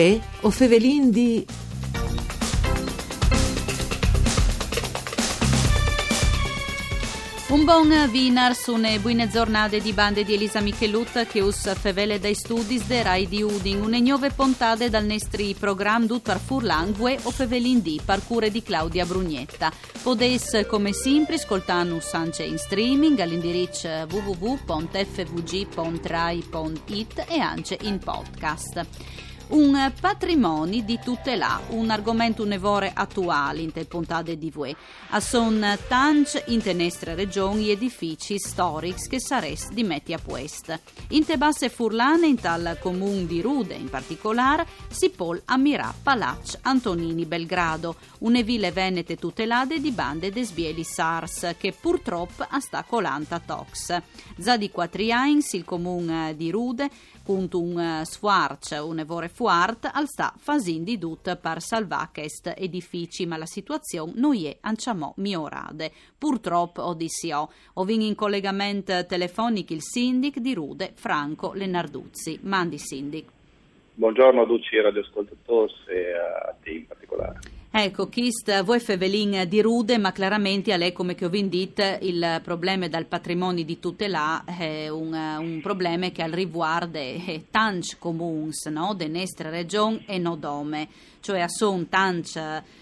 Uè, o Fevelin di... Un buon vinar su ne buine giornate di bande di Elisa Michelut che us fevele dai studi de Rai di Udin, une nuove puntate dal nostri programma dut par furlangue o fevelin di parcure di Claudia Brugnetta. Podes come sempre ascoltanus anche in streaming all'indirizzo www.fvg.rai.it e anche in podcast. Un patrimonio di tutela, un argomento nevore attuale in te puntate di voi. A son tanti in te nostre regioni edifici storici che sareste di metti a puest. In te basse furlane, in tal comune di Rude in particolare, si può ammirare Palaccio Antonini Belgrado, une ville venete tutelate di bande de sbieli SARS che purtroppo sta colanta tox. Za di quattri anni il comune di Rude appunto un uh, sfuarc, un evore fuart, al sta fasin di dut per salvare questi edifici, ma la situazione non è anciamo migliorata. Purtroppo, odissio, ho vinto in collegamento telefonico il sindic di Rude, Franco Lenarduzzi. Mandi sindic. Buongiorno a tutti i radioascoltatori e a te in particolare. Ecco, Kist, voi fevelin di Rude, ma chiaramente a lei, come che ho vendito, il problema dal patrimonio di tutela è un, un problema che al riguarda tanti comuni no? de nostra regione e non dome, cioè sono tanti,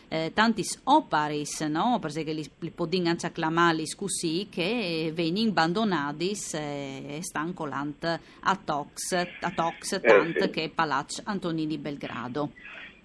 eh, tanti oparis, no? perché li, li podin anche acclamare così, che vengono abbandonati e stanno colando a Tox, a Tox, tant eh sì. che Palazzo Antonini Belgrado.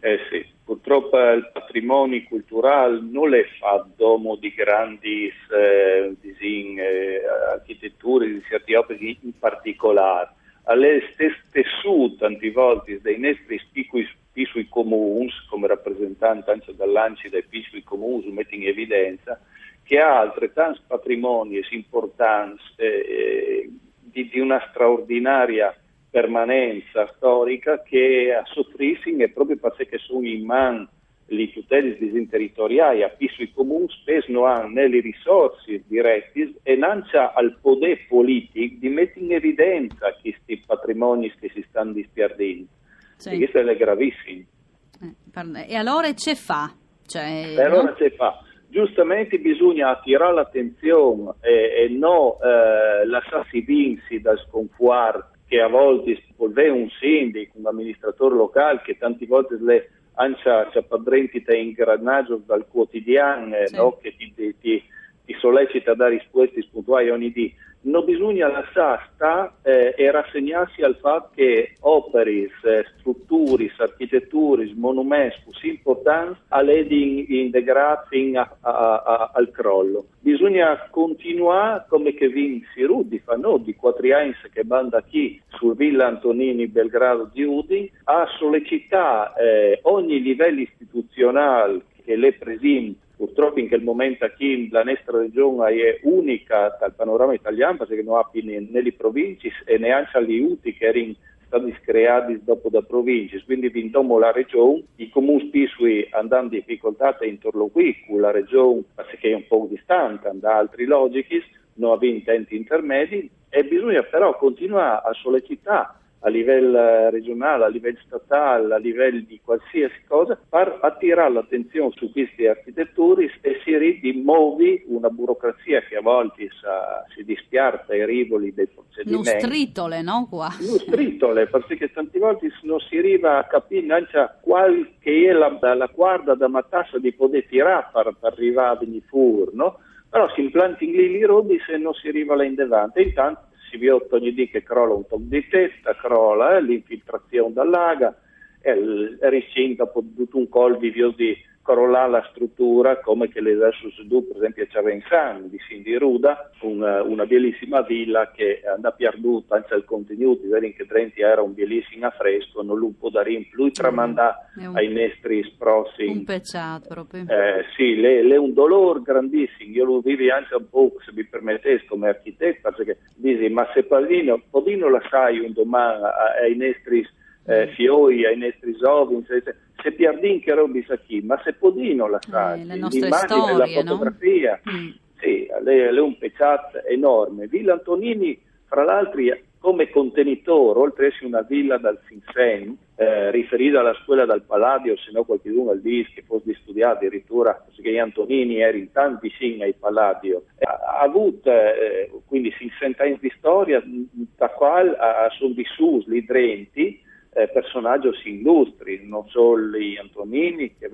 Eh sì, purtroppo il patrimonio culturale non è fatto di grandi eh, disin, eh, architetture di certi opere in particolare. Alle stesse tessute, tante volte, dei nostri piccoli, piccoli comuni, come rappresentanti anche dall'ANCI dei piccoli comuni, mette in evidenza che ha altrettanti patrimoni importanti eh, di, di una straordinaria permanenza storica che a soffrissing è proprio perché sono in man le tutele disinterritoriali a i comuni spesso non hanno le risorse dirette e lancia al potere politico di mettere in evidenza questi patrimoni che si stanno disperdendo. Sì. Questo è gravissimo. Eh, e allora ce fa? Cioè, e allora no? ce fa? Giustamente bisogna attirare l'attenzione e, e non eh, lasciarsi vinci dal sconforto che a volte è un sindaco, un amministratore locale che tante volte le ancia padrentita in granaggio dal quotidiano sì. no? che ti, ti, ti, sollecita a dare risposte puntuali ogni dì. Non bisogna lasciare sta eh, e rassegnarsi al fatto che opere, eh, strutture, architetture, monumenti così importanti all'edin integrati a, a, a, al crollo. Bisogna continuare come che vinci Rudi fa no, di quattro anni che banda qui sul Villa Antonini Belgrado di Udin a sollecitare eh, ogni livello istituzionale che le presenta Purtroppo in quel momento qui la nostra regione è unica dal panorama italiano perché non ha nelle province e neanche agli UTI che erano stati creati dopo da province, quindi vintomo la regione, i comuni spesso andando in difficoltà a interloquire con la regione perché è un po' distante da altri logici, non avendo intenti intermedi e bisogna però continuare a sollecitare a livello regionale, a livello statale, a livello di qualsiasi cosa, per attirare l'attenzione su queste architetture e si rimuovi una burocrazia che a volte sa, si dispiarta ai rivoli dei procedimenti. Non stritole, no? Qua. Non stritole, perché tante volte non si arriva a capire neanche qual è la, la guarda da matassa di poter tirare per, per arrivare a fuori, no? Però si implanti lì i robi se non si arriva là in davanti. Intanto vede ogni dì che crolla un tocco di testa, crolla eh, l'infiltrazione dall'aga, il ricinto tutto un colpo di crollare la struttura come che le su per esempio a Ciavensano di Cindy Ruda, una, una, bellissima villa che andò perduta anche il contenuto, vedi che Trenti era un bellissimo affresco, non lo può dare in più, tramanda un, ai nostri sprossi. Un peccato proprio. Eh, sì, le un dolore grandissimo, io lo vivi anche un po', se mi permettete, come architetto, perché dici, ma se Pallino, Podino la sai un domani ai nostri eh, fiori, ai nostri zovi, se Piardin che robi sa chi, ma se Podino la sa, eh, l'immagine la fotografia, no? mm. sì, è un peccato enorme. Villa Antonini, fra l'altro, come contenitore, oltre a essere una villa dal Sinsen, eh, riferita alla scuola del Palladio, se no qualcuno al dice che fosse studiato addirittura perché Antonini era in tanti vicini ai Palladio, eh, ha, avuto eh, quindi 60 anni di storia, da quale sono vissuti gli drenti, eh, personaggi illustri, non solo Antonini che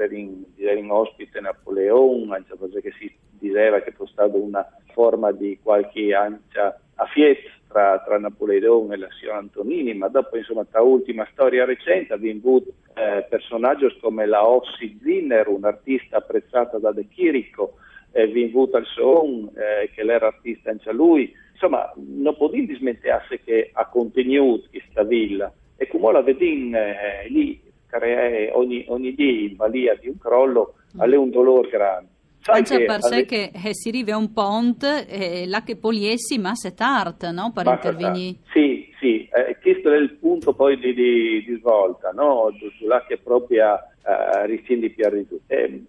erano ospite Napoleone, anche perché si diceva che fosse stata una forma di qualche ancia a fiet tra, tra, Napoleone e la signora Antonini, ma dopo insomma tra ultima storia recente abbiamo avuto eh, personaggi come la Ossi Zinner, un'artista apprezzata da De Chirico, eh, Vinvuto al Son, eh, che era artista anche lui, insomma non possiamo dismettersi che ha contenuto questa villa e come la vediamo eh, lì crea ogni, ogni dia in balia di un crollo, mm. è un dolore grande. Anche per sé che eh, si a un ponte, eh, là che poliessi, ma se tard, no? Per intervenire. Sì, sì, eh, questo è il punto poi di, di, di svolta, no? Là che proprio eh, riscindi più arrivato. Eh,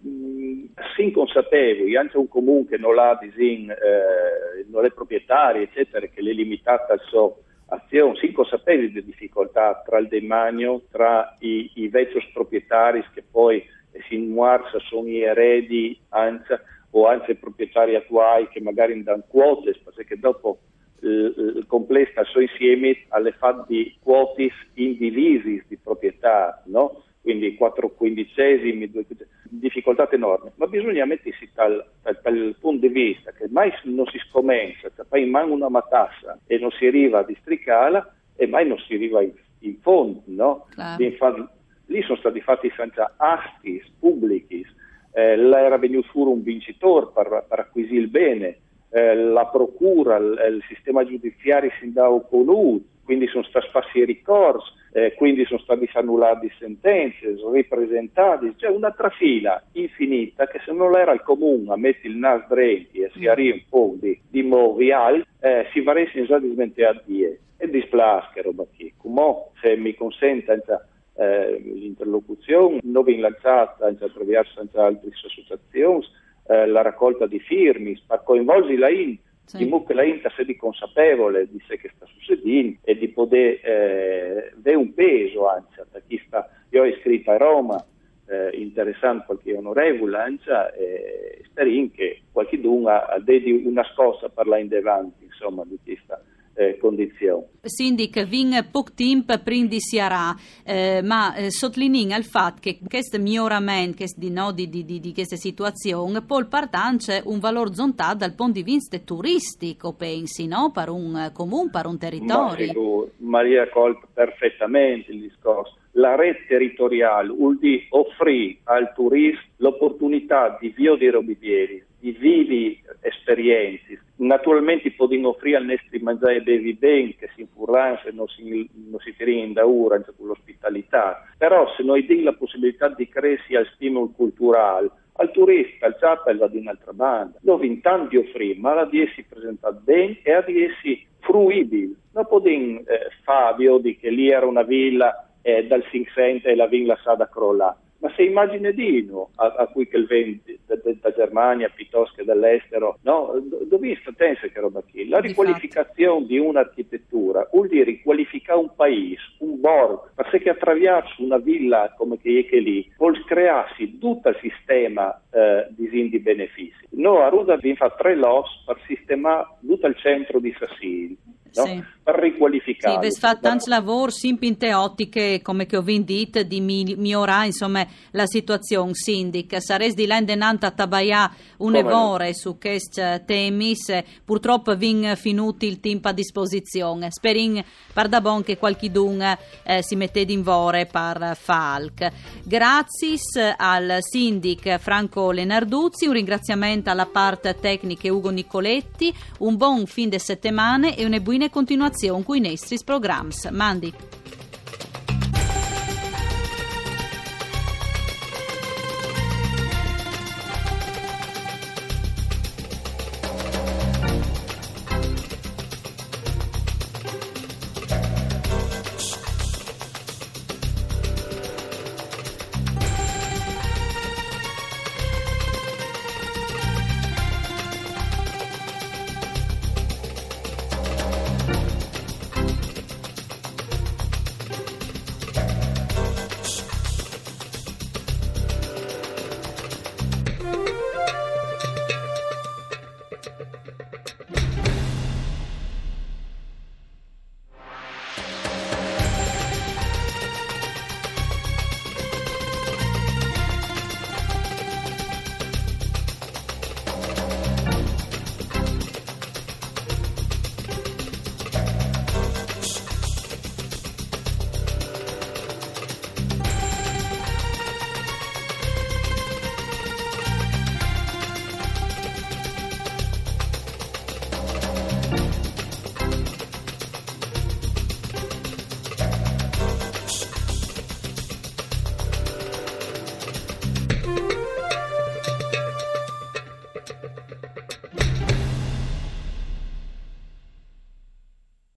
sin consapevoli, anche un comune che non ha disin, eh, non è proprietario, eccetera, che è limitata al suo azione, sin consapevoli delle difficoltà tra il demanio, tra i, i vecchi proprietari che poi si inmuarsa sono gli eredi anzi, o anzi i proprietari attuali che magari danno quote, perché dopo il complesso suo insieme alle fatti quote indivisi di proprietà, no? Quindi 4 quindicesimi, difficoltà enormi, ma bisogna mettersi dal, dal, dal, punto di vista che mai non si scommensa, che poi manca una matassa e non si arriva a districala e mai non si arriva in, in fondo, no? Claro. Lì sono stati fatti senza asti pubblici, eh, era venuto fuori un vincitore per, per acquisire il bene, eh, la procura, il, il, sistema giudiziario si andava conosciuto, quindi sono stati fatti ricorsi, eh, quindi sono stati annullati sentenze, ripresentati, cioè una trafila infinita che se non era il comune a mettere il nas drenti e si arriva un po' di, di movi alti, eh, si varesse già di die. E displasca roba qui. Come se mi consente, eh, l'interlocuzione, non viene lanciata attraverso altre associazioni, eh, la raccolta di firmi, per coinvolgere la IN, sì. di che la IN sia consapevole di sé che sta succedendo e di poter eh, avere un peso anzi, da chi sta, io ho iscritto a Roma, eh, interessante qualche onorevole lancia e speriamo che qualcuno ha dedi una scossa per la in davanti, insomma, di chi sta eh, condizioni. Sindic, vin poco tempo prima di Siarà, eh, ma eh, sottolinea il fatto che questo miglioramento questo di, no, di, di, di, questa situazione può partire un valore zontato dal punto di vista turistico, pensi, no? per un comune, per un territorio. Ma, Maria colto perfettamente il discorso la rete territoriale vuol dire offrire al turista l'opportunità di via di robivieri, di vivi esperienze. Naturalmente possiamo offrire al nostri mangiare e bevi bene, che si infurranno se non si, non si tirano da ora anche con l'ospitalità. Però se noi diamo la possibilità di crescere al stimolo culturale, al turista, al chapel va di un'altra banda, dove intanto offrire, ma la di essi presentare bene e a di essi fruibili. Non possiamo eh, fare di che lì era una villa eh, dal Sing e la villa sa da crollare ma se immagine Dino, a, a cui che il venti da, da, Germania piuttosto che dall'estero, no? dove pensa che roba qui? La riqualificazione di un'architettura vuol dire riqualificare un paese, un borgo, perché attraverso una villa come che è lì, può crearsi tutto il sistema eh, di benefici. Noi a Ruda abbiamo fatto tre loss per sistemare tutto il centro di Sassini no? sì. per riqualificare. Sì, fa tanto lavoro, sempre in teotiche, come che ho detto, di migliorare insomma, la situazione sindica. Saresti di l'endenanta a tabaia un'evore no? su questi temi, purtroppo vin finiti il tempo a disposizione. Sperin per da bon che qualcuno eh, si mette in vore per Falc. Grazie al sindic Franco Lenarduzzi, un ringraziamento alla parte tecnica Ugo Nicoletti, un buon fin de settimane e una buona continuazione con i nostri programmi. Mandi.